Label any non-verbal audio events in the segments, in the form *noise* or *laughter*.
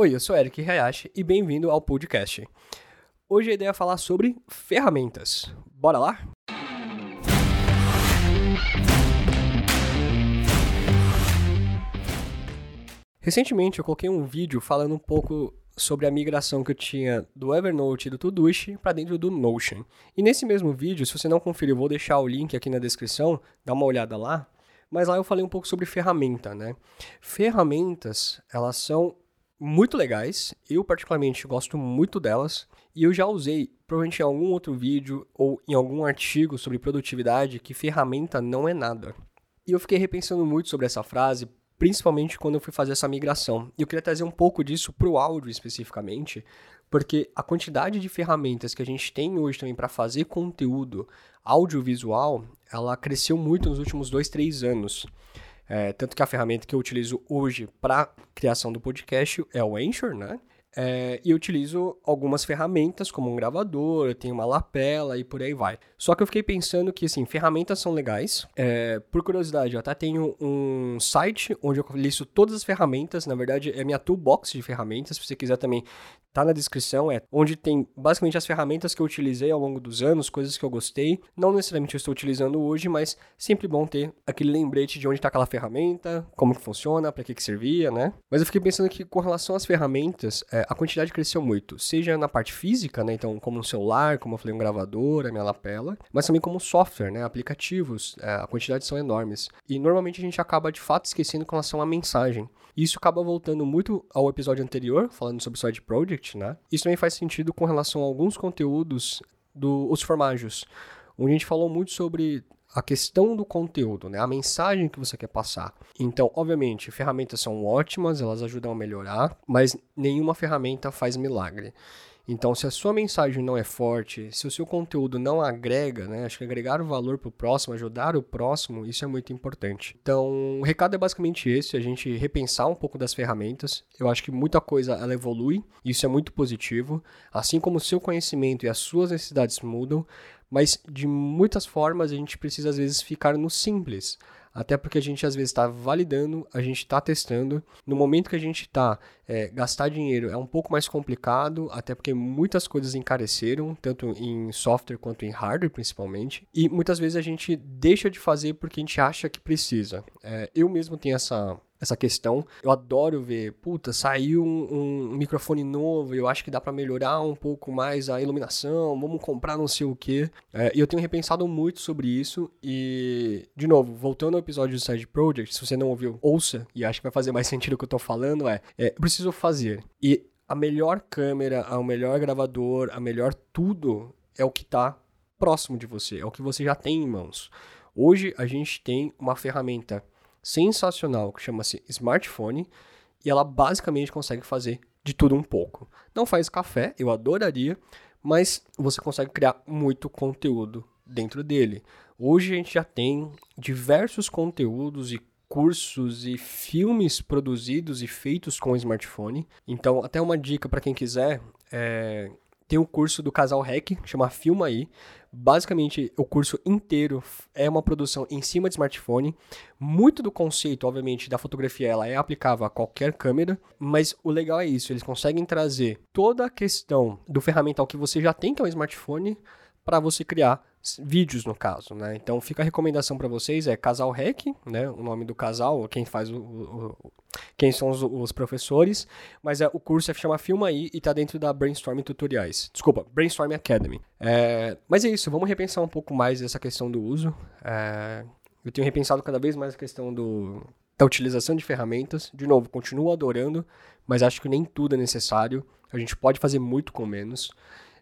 Oi, eu sou Eric Hayashi e bem-vindo ao podcast. Hoje a ideia é falar sobre ferramentas. Bora lá? Recentemente eu coloquei um vídeo falando um pouco sobre a migração que eu tinha do Evernote e do Todoist para dentro do Notion. E nesse mesmo vídeo, se você não conferiu, eu vou deixar o link aqui na descrição, dá uma olhada lá. Mas lá eu falei um pouco sobre ferramenta, né? Ferramentas, elas são muito legais. Eu, particularmente, gosto muito delas. E eu já usei, provavelmente em algum outro vídeo ou em algum artigo sobre produtividade, que ferramenta não é nada. E eu fiquei repensando muito sobre essa frase, principalmente quando eu fui fazer essa migração. E eu queria trazer um pouco disso para o áudio especificamente, porque a quantidade de ferramentas que a gente tem hoje também para fazer conteúdo audiovisual, ela cresceu muito nos últimos dois, três anos. É, tanto que a ferramenta que eu utilizo hoje para criação do podcast é o Anchor, né? É, e utilizo algumas ferramentas, como um gravador, eu tenho uma lapela e por aí vai. Só que eu fiquei pensando que, assim, ferramentas são legais. É, por curiosidade, eu até tenho um site onde eu listo todas as ferramentas. Na verdade, é minha toolbox de ferramentas. Se você quiser também tá na descrição, é onde tem basicamente as ferramentas que eu utilizei ao longo dos anos, coisas que eu gostei. Não necessariamente eu estou utilizando hoje, mas sempre bom ter aquele lembrete de onde está aquela ferramenta, como que funciona, para que que servia, né? Mas eu fiquei pensando que com relação às ferramentas, é, a quantidade cresceu muito, seja na parte física, né? Então, como um celular, como eu falei, um gravador, a minha lapela, mas também como software, né? Aplicativos, é, a quantidade são enormes. E normalmente a gente acaba de fato esquecendo com relação à mensagem. E isso acaba voltando muito ao episódio anterior, falando sobre Side Project, né? Isso também faz sentido com relação a alguns conteúdos dos formágios, onde a gente falou muito sobre a questão do conteúdo, né? A mensagem que você quer passar. Então, obviamente, ferramentas são ótimas, elas ajudam a melhorar, mas nenhuma ferramenta faz milagre. Então, se a sua mensagem não é forte, se o seu conteúdo não agrega, né? Acho que agregar o valor para o próximo, ajudar o próximo, isso é muito importante. Então, o recado é basicamente esse: a gente repensar um pouco das ferramentas. Eu acho que muita coisa ela evolui, isso é muito positivo. Assim como o seu conhecimento e as suas necessidades mudam, mas de muitas formas a gente precisa às vezes ficar no simples. Até porque a gente às vezes está validando, a gente está testando. No momento que a gente está, é, gastar dinheiro é um pouco mais complicado, até porque muitas coisas encareceram, tanto em software quanto em hardware principalmente. E muitas vezes a gente deixa de fazer porque a gente acha que precisa. É, eu mesmo tenho essa, essa questão. Eu adoro ver, puta, saiu um, um microfone novo, eu acho que dá para melhorar um pouco mais a iluminação, vamos comprar não sei o que. É, e eu tenho repensado muito sobre isso e, de novo, voltando ao episódio do Side Project, se você não ouviu, ouça, e acho que vai fazer mais *laughs* sentido o que eu tô falando, é, é preciso fazer. E a melhor câmera, o melhor gravador, a melhor tudo é o que tá próximo de você, é o que você já tem em mãos. Hoje a gente tem uma ferramenta sensacional que chama-se smartphone e ela basicamente consegue fazer de tudo um pouco. Não faz café, eu adoraria, mas você consegue criar muito conteúdo dentro dele. Hoje a gente já tem diversos conteúdos e cursos e filmes produzidos e feitos com smartphone. Então, até uma dica para quem quiser, é, tem o curso do Casal Rec, chama Filma aí. Basicamente, o curso inteiro é uma produção em cima de smartphone. Muito do conceito, obviamente, da fotografia ela é aplicável a qualquer câmera, mas o legal é isso, eles conseguem trazer toda a questão do ferramental que você já tem, que é um smartphone, para você criar vídeos no caso, né? Então fica a recomendação para vocês é Casal Rec, né? O nome do casal, quem faz o, o quem são os, os, professores, mas é, o curso é chama Filma aí e tá dentro da Brainstorm Tutoriais. Desculpa, Brainstorm Academy. É, mas é isso, vamos repensar um pouco mais essa questão do uso. É, eu tenho repensado cada vez mais a questão do, da utilização de ferramentas. De novo, continuo adorando, mas acho que nem tudo é necessário. A gente pode fazer muito com menos.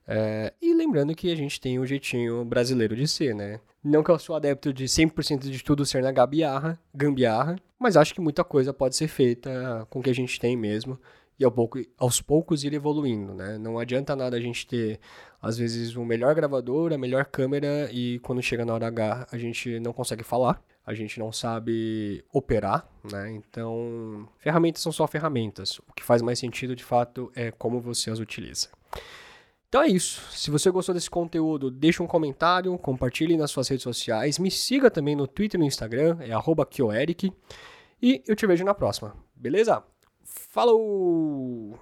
É, e lembrando que a gente tem o jeitinho brasileiro de ser, né? Não que eu sou adepto de 100% de tudo ser na gambiarra, gambiarra, mas acho que muita coisa pode ser feita com o que a gente tem mesmo e ao pouco, aos poucos ir evoluindo, né? Não adianta nada a gente ter, às vezes, o um melhor gravador, a melhor câmera e quando chega na hora H a gente não consegue falar, a gente não sabe operar, né? Então, ferramentas são só ferramentas. O que faz mais sentido, de fato, é como você as utiliza. Então é isso. Se você gostou desse conteúdo, deixa um comentário, compartilhe nas suas redes sociais, me siga também no Twitter e no Instagram, é @kioeric. E eu te vejo na próxima. Beleza? Falou!